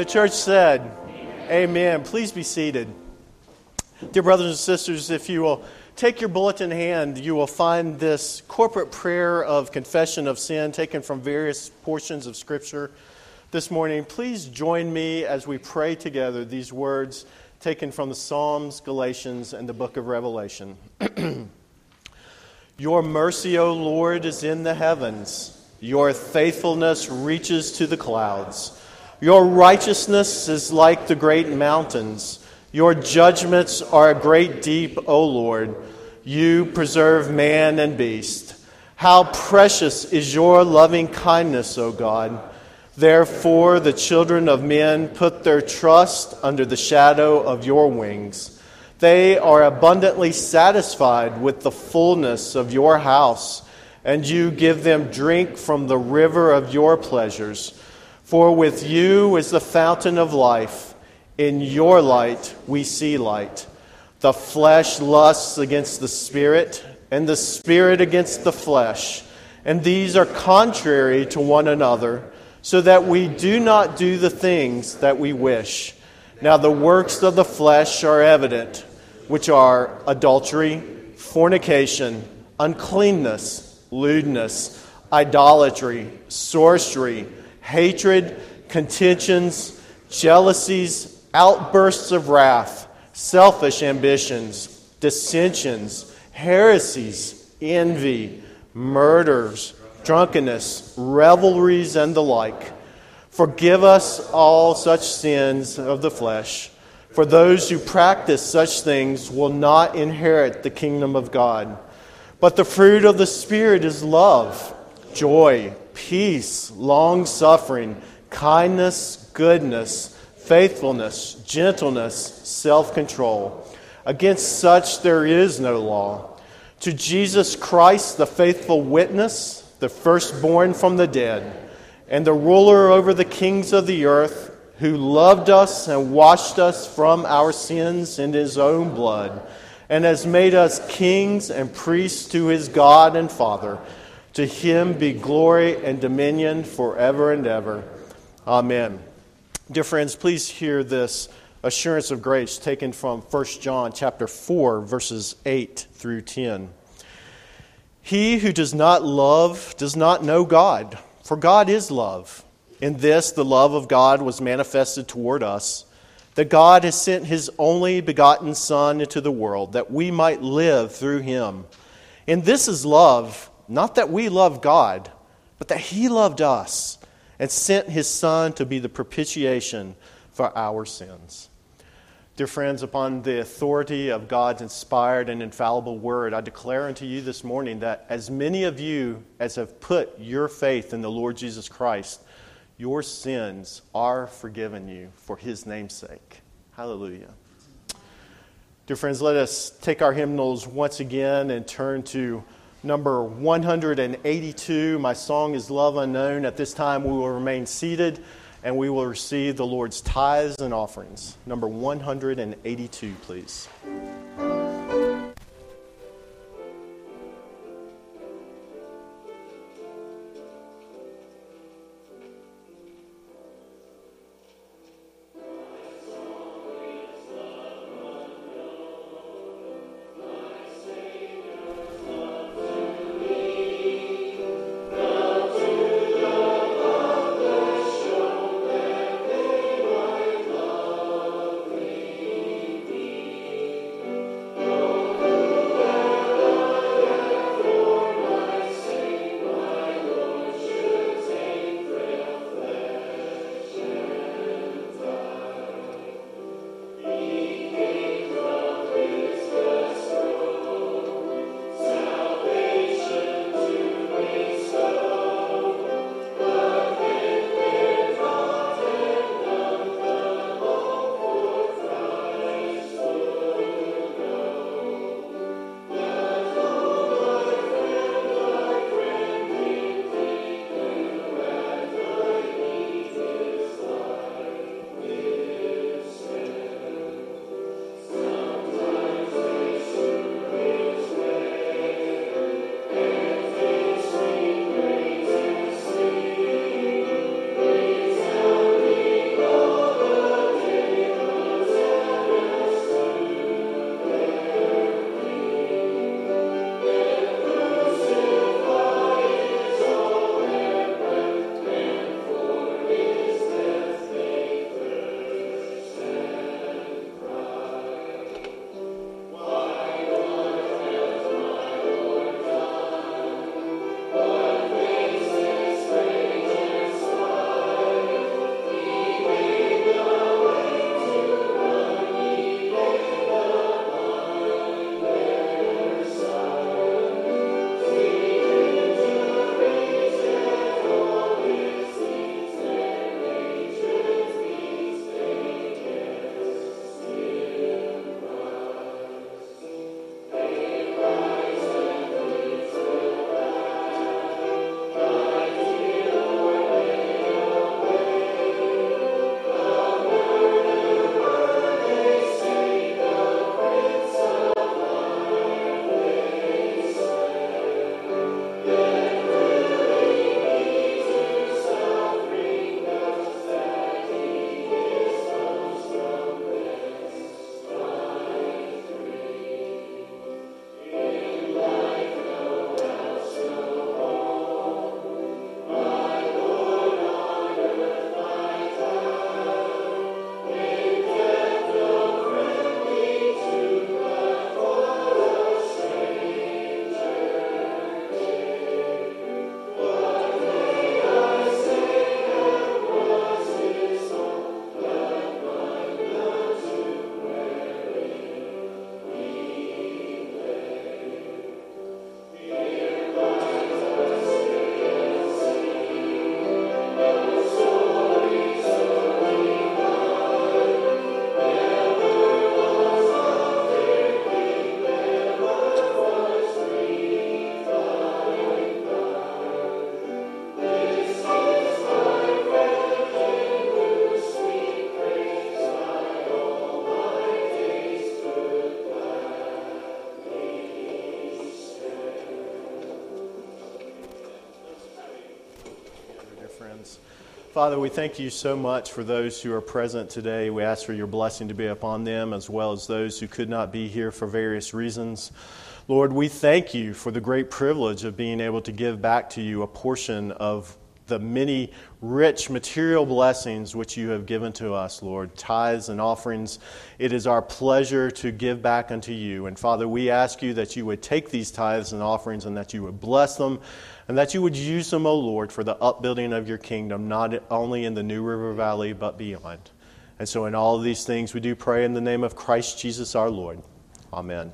The church said, Amen. Amen. Please be seated. Dear brothers and sisters, if you will take your bulletin in hand, you will find this corporate prayer of confession of sin taken from various portions of Scripture this morning. Please join me as we pray together these words taken from the Psalms, Galatians, and the book of Revelation. Your mercy, O Lord, is in the heavens, your faithfulness reaches to the clouds. Your righteousness is like the great mountains. Your judgments are a great deep, O Lord. You preserve man and beast. How precious is your loving kindness, O God. Therefore, the children of men put their trust under the shadow of your wings. They are abundantly satisfied with the fullness of your house, and you give them drink from the river of your pleasures. For with you is the fountain of life. In your light we see light. The flesh lusts against the spirit, and the spirit against the flesh. And these are contrary to one another, so that we do not do the things that we wish. Now the works of the flesh are evident, which are adultery, fornication, uncleanness, lewdness, idolatry, sorcery hatred, contentions, jealousies, outbursts of wrath, selfish ambitions, dissensions, heresies, envy, murders, drunkenness, revelries, and the like. Forgive us all such sins of the flesh, for those who practice such things will not inherit the kingdom of God. But the fruit of the Spirit is love, joy, peace, long suffering, kindness, goodness, faithfulness, gentleness, self control. Against such there is no law. To Jesus Christ, the faithful witness, the firstborn from the dead, and the ruler over the kings of the earth, who loved us and washed us from our sins in his own blood, and has made us kings and priests to his God and Father. To him be glory and dominion forever and ever. Amen. Dear friends, please hear this assurance of grace taken from 1 John chapter 4 verses 8 through 10. He who does not love does not know God, for God is love. In this the love of God was manifested toward us, that God has sent his only begotten son into the world that we might live through him. And this is love not that we love God, but that He loved us and sent His Son to be the propitiation for our sins. Dear friends, upon the authority of God's inspired and infallible word, I declare unto you this morning that as many of you as have put your faith in the Lord Jesus Christ, your sins are forgiven you for his name's sake. Hallelujah. Dear friends, let us take our hymnals once again and turn to number 182. My song is Love Unknown. At this time, we will remain seated and we will receive the Lord's tithes and offerings. Number 182, please. Father, we thank you so much for those who are present today. We ask for your blessing to be upon them as well as those who could not be here for various reasons. Lord, we thank you for the great privilege of being able to give back to you a portion of the many rich material blessings which you have given to us, Lord, tithes and offerings. It is our pleasure to give back unto you. And Father, we ask you that you would take these tithes and offerings and that you would bless them and that you would use them, O Lord, for the upbuilding of your kingdom, not only in the New River Valley, but beyond. And so, in all of these things, we do pray in the name of Christ Jesus our Lord. Amen.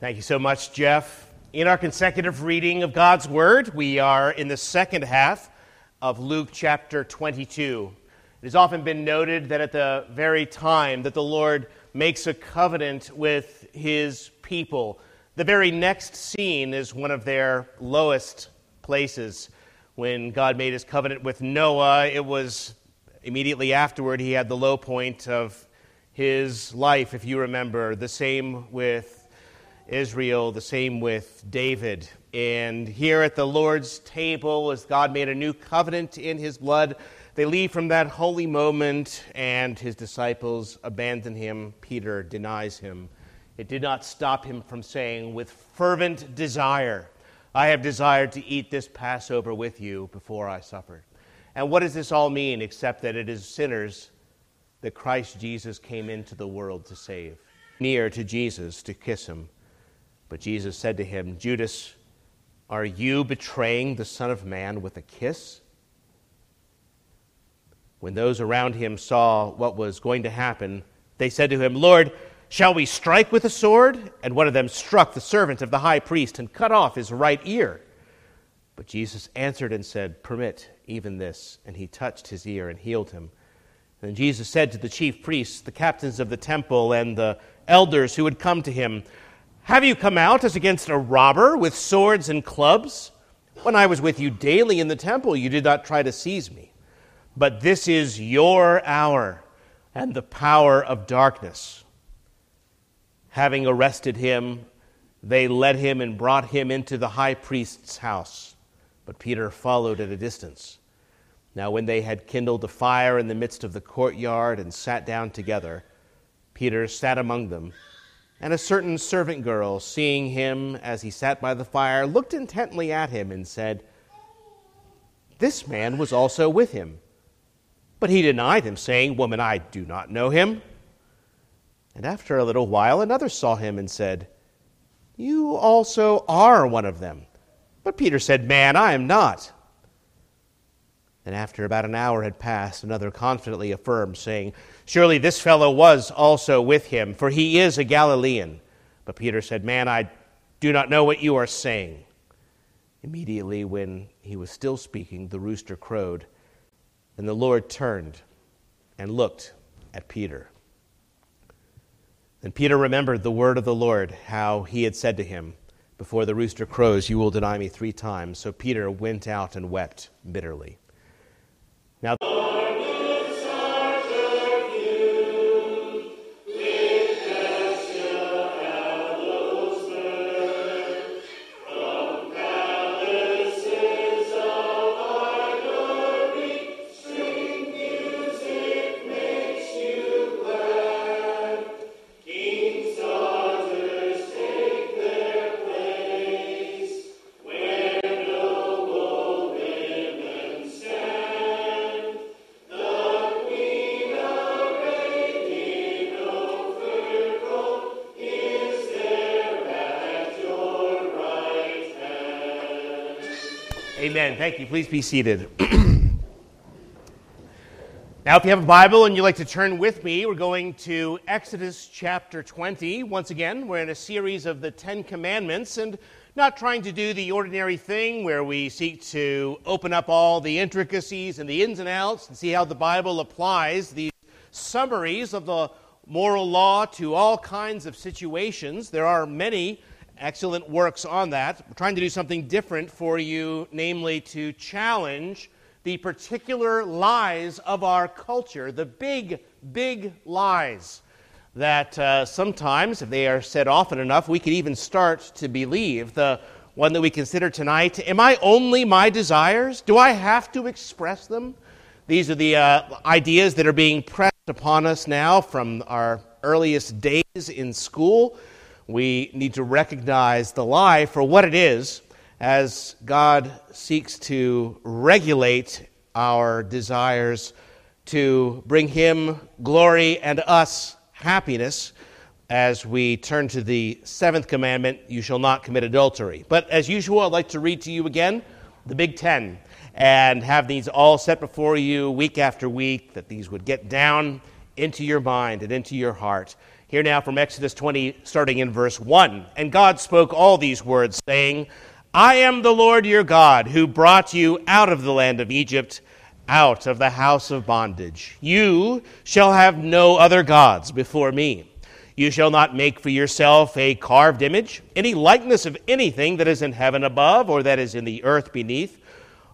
Thank you so much, Jeff. In our consecutive reading of God's Word, we are in the second half of Luke chapter 22. It has often been noted that at the very time that the Lord makes a covenant with his people, the very next scene is one of their lowest places. When God made his covenant with Noah, it was immediately afterward he had the low point of his life, if you remember. The same with Israel, the same with David. And here at the Lord's table, as God made a new covenant in his blood, they leave from that holy moment, and his disciples abandon him. Peter denies him. It did not stop him from saying, with fervent desire, I have desired to eat this Passover with you before I suffer. And what does this all mean except that it is sinners that Christ Jesus came into the world to save? Near to Jesus to kiss him but Jesus said to him, Judas, are you betraying the Son of Man with a kiss? When those around him saw what was going to happen, they said to him, Lord, shall we strike with a sword? And one of them struck the servant of the high priest and cut off his right ear. But Jesus answered and said, Permit even this. And he touched his ear and healed him. And Jesus said to the chief priests, the captains of the temple, and the elders who had come to him, have you come out as against a robber with swords and clubs? When I was with you daily in the temple, you did not try to seize me. But this is your hour and the power of darkness. Having arrested him, they led him and brought him into the high priest's house. But Peter followed at a distance. Now, when they had kindled a fire in the midst of the courtyard and sat down together, Peter sat among them and a certain servant girl, seeing him as he sat by the fire, looked intently at him and said, This man was also with him. But he denied him, saying, Woman, I do not know him. And after a little while, another saw him and said, You also are one of them. But Peter said, Man, I am not. And after about an hour had passed, another confidently affirmed, saying, Surely this fellow was also with him, for he is a Galilean. But Peter said, Man, I do not know what you are saying. Immediately, when he was still speaking, the rooster crowed, and the Lord turned and looked at Peter. Then Peter remembered the word of the Lord, how he had said to him, Before the rooster crows, you will deny me three times. So Peter went out and wept bitterly. Now, Amen. Thank you. Please be seated. now, if you have a Bible and you'd like to turn with me, we're going to Exodus chapter 20. Once again, we're in a series of the Ten Commandments and not trying to do the ordinary thing where we seek to open up all the intricacies and the ins and outs and see how the Bible applies these summaries of the moral law to all kinds of situations. There are many excellent works on that. We're trying to do something different for you, namely to challenge the particular lies of our culture, the big, big lies that uh, sometimes, if they are said often enough, we can even start to believe. The one that we consider tonight Am I only my desires? Do I have to express them? These are the uh, ideas that are being pressed upon us now from our earliest days in school. We need to recognize the lie for what it is as God seeks to regulate our desires to bring Him glory and us happiness as we turn to the seventh commandment you shall not commit adultery. But as usual, I'd like to read to you again the Big Ten and have these all set before you week after week, that these would get down into your mind and into your heart. Here now from Exodus 20, starting in verse 1. And God spoke all these words, saying, I am the Lord your God, who brought you out of the land of Egypt, out of the house of bondage. You shall have no other gods before me. You shall not make for yourself a carved image, any likeness of anything that is in heaven above, or that is in the earth beneath,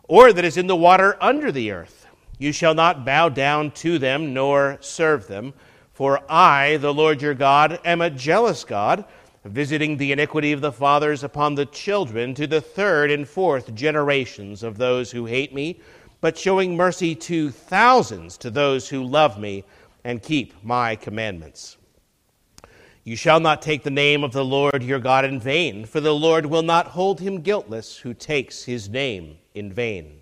or that is in the water under the earth. You shall not bow down to them, nor serve them. For I, the Lord your God, am a jealous God, visiting the iniquity of the fathers upon the children to the third and fourth generations of those who hate me, but showing mercy to thousands to those who love me and keep my commandments. You shall not take the name of the Lord your God in vain, for the Lord will not hold him guiltless who takes his name in vain.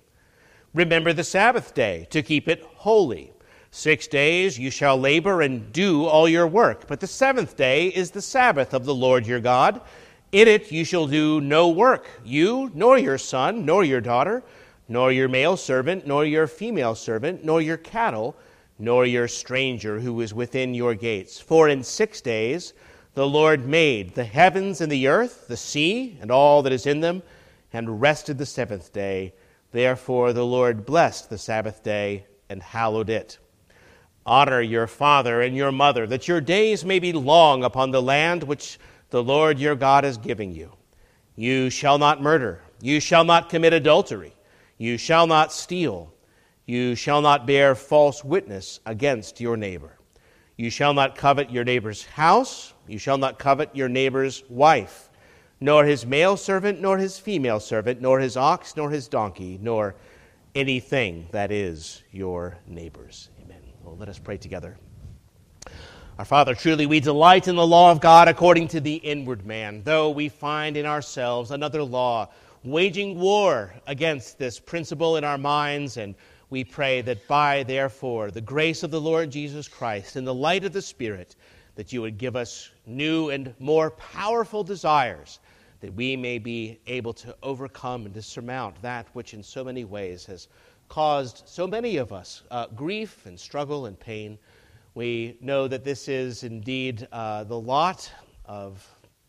Remember the Sabbath day to keep it holy. Six days you shall labor and do all your work, but the seventh day is the Sabbath of the Lord your God. In it you shall do no work, you, nor your son, nor your daughter, nor your male servant, nor your female servant, nor your cattle nor your stranger who is within your gates. For in six days the Lord made the heavens and the earth, the sea, and all that is in them, and rested the seventh day. Therefore the Lord blessed the Sabbath day and hallowed it. Honor your father and your mother, that your days may be long upon the land which the Lord your God is giving you. You shall not murder. You shall not commit adultery. You shall not steal. You shall not bear false witness against your neighbor. You shall not covet your neighbor's house. You shall not covet your neighbor's wife, nor his male servant, nor his female servant, nor his ox, nor his donkey, nor anything that is your neighbor's. Well, let us pray together. Our Father, truly we delight in the law of God according to the inward man, though we find in ourselves another law waging war against this principle in our minds and we pray that by, therefore, the grace of the Lord Jesus Christ and the light of the Spirit, that you would give us new and more powerful desires, that we may be able to overcome and to surmount that which in so many ways has caused so many of us uh, grief and struggle and pain. We know that this is indeed uh, the lot of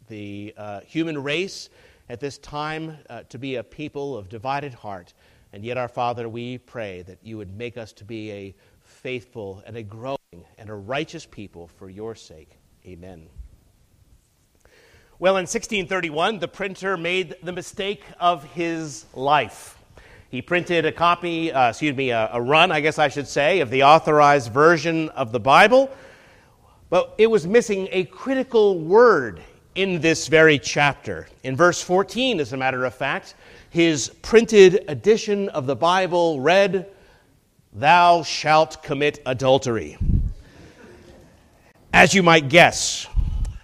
the uh, human race at this time uh, to be a people of divided heart. And yet, our Father, we pray that you would make us to be a faithful and a growing and a righteous people for your sake. Amen. Well, in 1631, the printer made the mistake of his life. He printed a copy, uh, excuse me, a, a run, I guess I should say, of the authorized version of the Bible, but it was missing a critical word in this very chapter. In verse 14, as a matter of fact, his printed edition of the Bible read, Thou shalt commit adultery. As you might guess,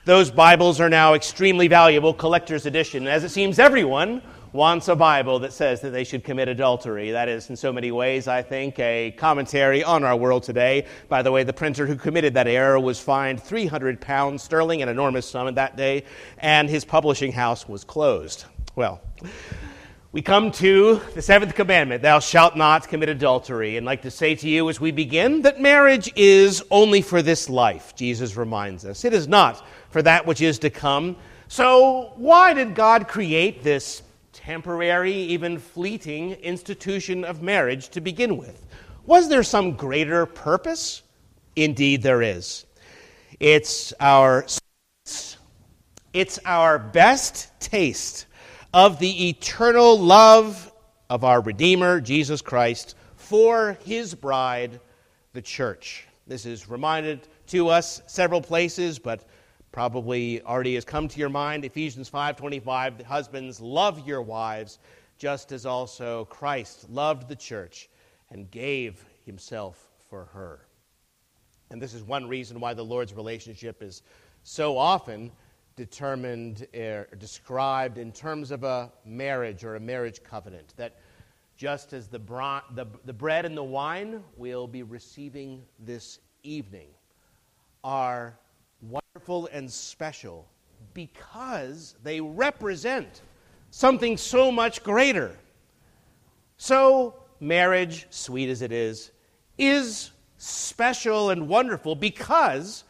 those Bibles are now extremely valuable collector's edition, as it seems everyone wants a Bible that says that they should commit adultery. That is, in so many ways, I think, a commentary on our world today. By the way, the printer who committed that error was fined 300 pounds sterling, an enormous sum at that day, and his publishing house was closed. Well, we come to the seventh commandment Thou shalt not commit adultery. And I'd like to say to you as we begin that marriage is only for this life, Jesus reminds us. It is not for that which is to come. So, why did God create this temporary, even fleeting institution of marriage to begin with? Was there some greater purpose? Indeed, there is. It's our, it's our best taste of the eternal love of our Redeemer, Jesus Christ, for his bride, the church. This is reminded to us several places, but probably already has come to your mind. Ephesians 5:25, husbands, love your wives, just as also Christ loved the church and gave himself for her. And this is one reason why the Lord's relationship is so often determined or described in terms of a marriage or a marriage covenant. That just as the, the, the bread and the wine we'll be receiving this evening are wonderful and special because they represent something so much greater. So, marriage, sweet as it is, is special and wonderful because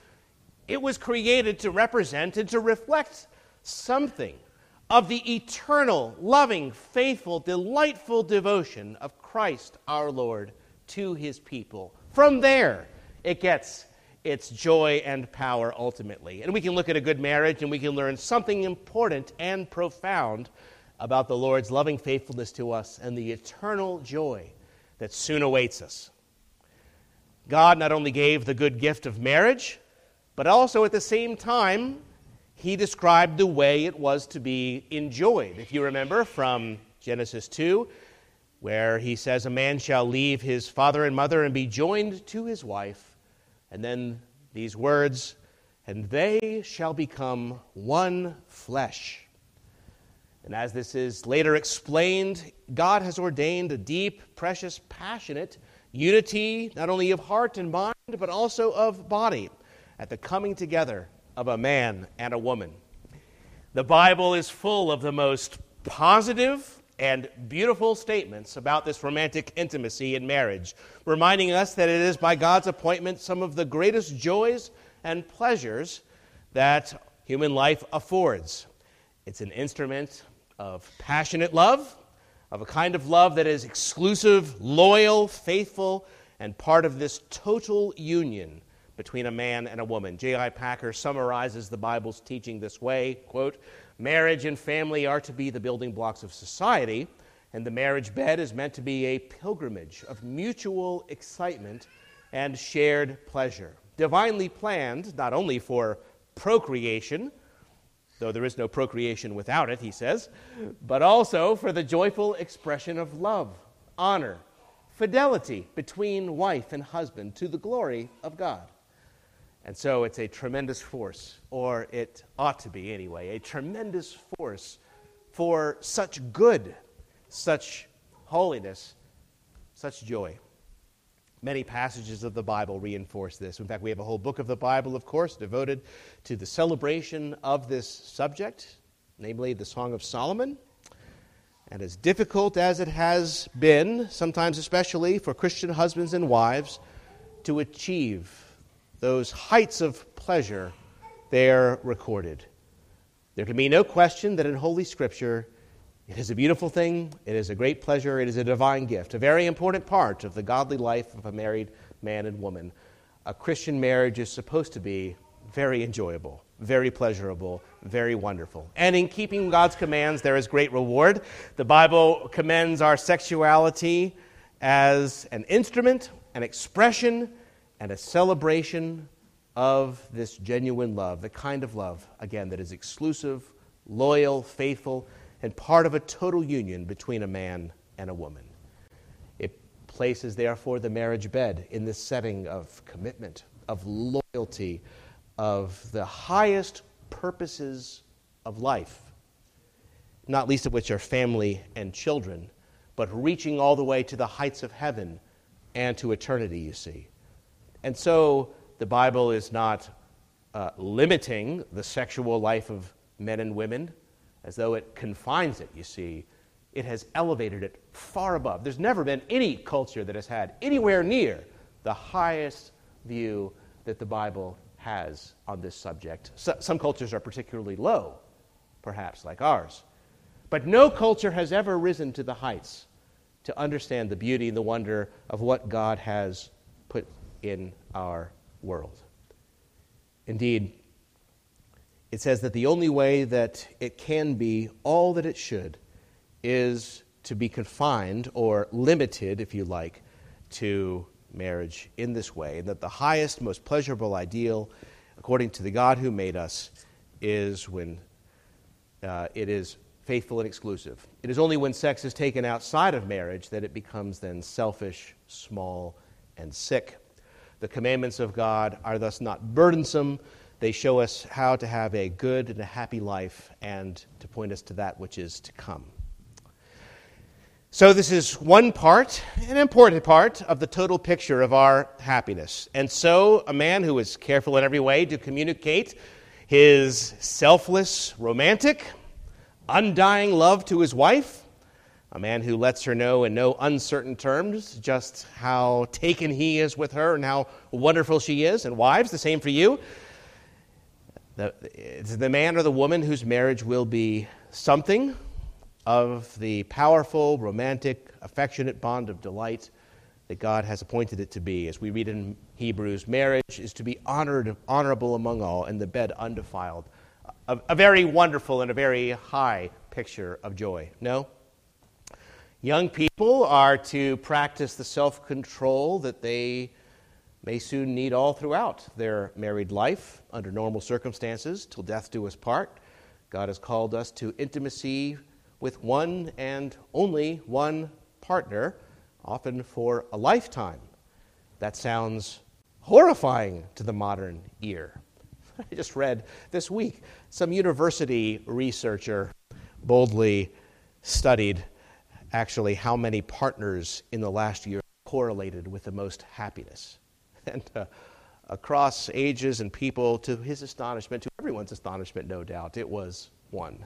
it was created to represent and to reflect something of the eternal, loving, faithful, delightful devotion of Christ our Lord to his people. From there, it gets its joy and power ultimately. And we can look at a good marriage and we can learn something important and profound about the Lord's loving faithfulness to us and the eternal joy that soon awaits us. God not only gave the good gift of marriage, but also at the same time, he described the way it was to be enjoyed. If you remember from Genesis 2, where he says, A man shall leave his father and mother and be joined to his wife. And then these words, and they shall become one flesh. And as this is later explained, God has ordained a deep, precious, passionate unity, not only of heart and mind, but also of body, at the coming together of a man and a woman. The Bible is full of the most positive and beautiful statements about this romantic intimacy in marriage, reminding us that it is by God's appointment some of the greatest joys and pleasures that human life affords. It's an instrument of passionate love of a kind of love that is exclusive, loyal, faithful, and part of this total union between a man and a woman. J.I. Packer summarizes the Bible's teaching this way quote, Marriage and family are to be the building blocks of society, and the marriage bed is meant to be a pilgrimage of mutual excitement and shared pleasure. Divinely planned not only for procreation, though there is no procreation without it, he says, but also for the joyful expression of love, honor, fidelity between wife and husband to the glory of God. And so it's a tremendous force, or it ought to be anyway, a tremendous force for such good, such holiness, such joy. Many passages of the Bible reinforce this. In fact, we have a whole book of the Bible, of course, devoted to the celebration of this subject, namely the Song of Solomon. And as difficult as it has been, sometimes especially for Christian husbands and wives, to achieve those heights of pleasure there recorded. There can be no question that in Holy Scripture, it is a beautiful thing, it is a great pleasure, it is a divine gift, a very important part of the godly life of a married man and woman. A Christian marriage is supposed to be very enjoyable, very pleasurable, very wonderful. And in keeping God's commands, there is great reward. The Bible commends our sexuality as an instrument, an expression, and a celebration of this genuine love, the kind of love, again, that is exclusive, loyal, faithful, and part of a total union between a man and a woman. It places, therefore, the marriage bed in this setting of commitment, of loyalty, of the highest purposes of life, not least of which are family and children, but reaching all the way to the heights of heaven and to eternity, you see. And so the Bible is not uh, limiting the sexual life of men and women as though it confines it, you see. It has elevated it far above. There's never been any culture that has had anywhere near the highest view that the Bible has on this subject. So, some cultures are particularly low, perhaps, like ours. But no culture has ever risen to the heights to understand the beauty and the wonder of what God has put in our world. Indeed, it says that the only way that it can be all that it should is to be confined or limited, if you like, to marriage in this way, and that the highest, most pleasurable ideal, according to the God who made us, is when uh, it is faithful and exclusive. It is only when sex is taken outside of marriage that it becomes then selfish, small, and sick. The commandments of God are thus not burdensome. They show us how to have a good and a happy life and to point us to that which is to come. So, this is one part, an important part, of the total picture of our happiness. And so, a man who is careful in every way to communicate his selfless, romantic, undying love to his wife, a man who lets her know in no uncertain terms just how taken he is with her and how wonderful she is. And wives, the same for you. The, the man or the woman whose marriage will be something of the powerful, romantic, affectionate bond of delight that God has appointed it to be. As we read in Hebrews, marriage is to be honored, honorable among all, and the bed undefiled. A, a very wonderful and a very high picture of joy. No? Young people are to practice the self control that they may soon need all throughout their married life under normal circumstances, till death do us part. God has called us to intimacy with one and only one partner, often for a lifetime. That sounds horrifying to the modern ear. I just read this week some university researcher boldly studied actually how many partners in the last year correlated with the most happiness. And uh, across ages and people, to his astonishment, to everyone's astonishment, no doubt, it was one.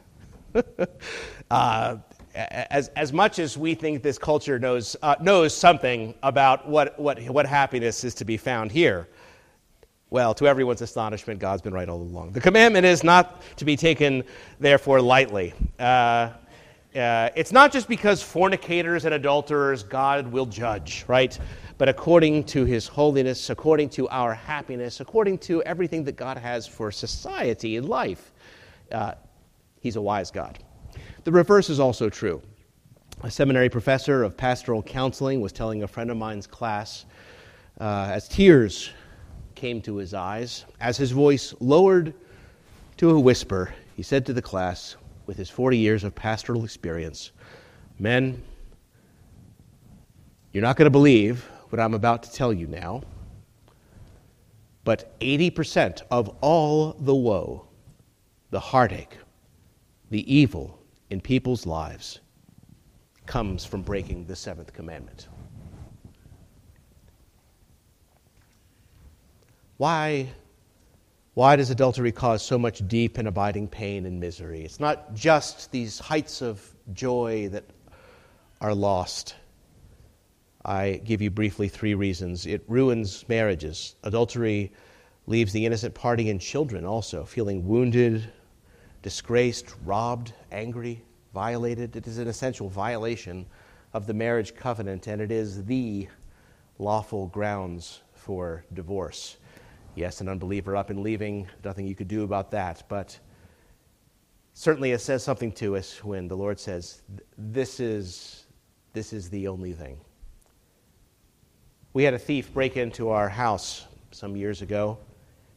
uh, as, as much as we think this culture knows, uh, knows something about what, what, what happiness is to be found here, well, to everyone's astonishment, God's been right all along. The commandment is not to be taken, therefore, lightly. Uh, uh, it's not just because fornicators and adulterers God will judge, right? But according to his holiness, according to our happiness, according to everything that God has for society and life, uh, he's a wise God. The reverse is also true. A seminary professor of pastoral counseling was telling a friend of mine's class uh, as tears came to his eyes, as his voice lowered to a whisper, he said to the class, with his 40 years of pastoral experience, Men, you're not going to believe what I'm about to tell you now, but 80% of all the woe, the heartache, the evil in people's lives comes from breaking the seventh commandment. Why, why does adultery cause so much deep and abiding pain and misery? It's not just these heights of joy that are lost. I give you briefly three reasons. It ruins marriages. Adultery leaves the innocent party and children also feeling wounded, disgraced, robbed, angry, violated. It is an essential violation of the marriage covenant, and it is the lawful grounds for divorce. Yes, an unbeliever up and leaving, nothing you could do about that. But certainly it says something to us when the Lord says, This is, this is the only thing. We had a thief break into our house some years ago.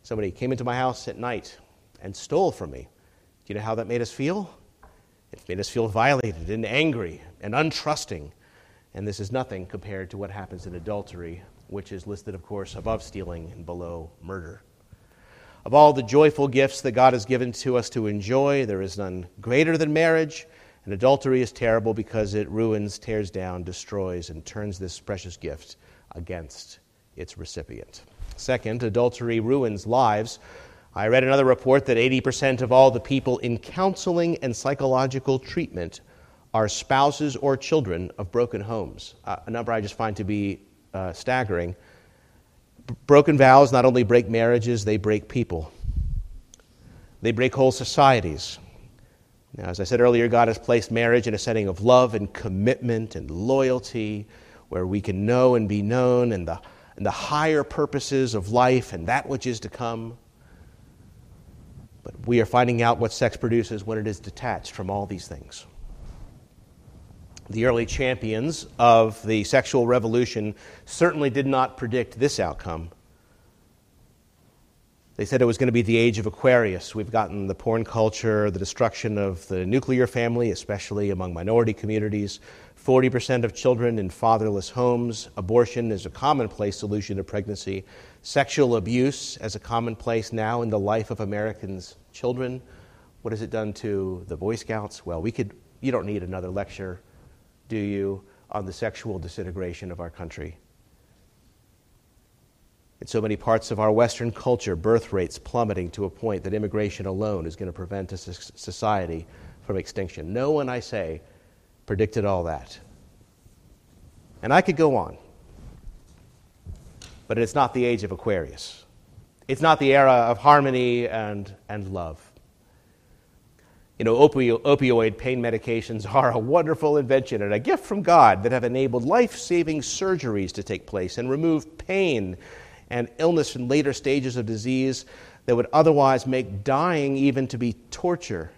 Somebody came into my house at night and stole from me. Do you know how that made us feel? It made us feel violated and angry and untrusting. And this is nothing compared to what happens in adultery which is listed, of course, above stealing and below murder. Of all the joyful gifts that God has given to us to enjoy, there is none greater than marriage. And adultery is terrible because it ruins, tears down, destroys, and turns this precious gift against its recipient. Second, adultery ruins lives. I read another report that 80% of all the people in counseling and psychological treatment are spouses or children of broken homes, uh, a number I just find to be uh, staggering. B- broken vows not only break marriages, they break people, they break whole societies. Now, as I said earlier, God has placed marriage in a setting of love and commitment and loyalty where we can know and be known and the, and the higher purposes of life and that which is to come. But we are finding out what sex produces when it is detached from all these things. The early champions of the sexual revolution certainly did not predict this outcome. They said it was going to be the age of Aquarius. We've gotten the porn culture, the destruction of the nuclear family, especially among minority communities, 40% of children in fatherless homes, abortion is a commonplace solution to pregnancy, sexual abuse as a commonplace now in the life of Americans' children. What has it done to the Boy Scouts? Well, we could, you don't need another lecture, do you, on the sexual disintegration of our country. In so many parts of our Western culture, birth rates plummeting to a point that immigration alone is going to prevent a society from extinction. No one, I say, predicted all that. And I could go on. But it's not the age of Aquarius. It's not the era of harmony and, and love. You know, opio- opioid pain medications are a wonderful invention and a gift from God that have enabled life saving surgeries to take place and remove pain and illness in later stages of disease that would otherwise make dying even to be torture.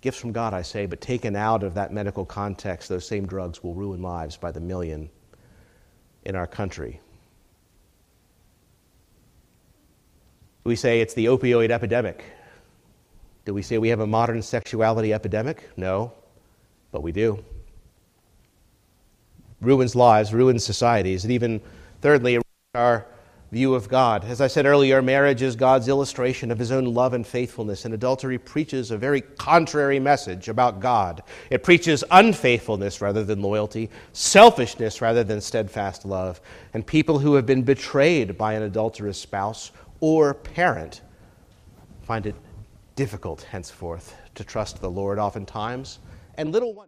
Gifts from God, I say, but taken out of that medical context, those same drugs will ruin lives by the million in our country. We say it's the opioid epidemic. Do we say we have a modern sexuality epidemic? No, but we do ruins lives, ruins societies, and even, thirdly, our view of God. As I said earlier, marriage is God's illustration of his own love and faithfulness, and adultery preaches a very contrary message about God. It preaches unfaithfulness rather than loyalty, selfishness rather than steadfast love, and people who have been betrayed by an adulterous spouse or parent find it difficult henceforth to trust the Lord oftentimes, and little one.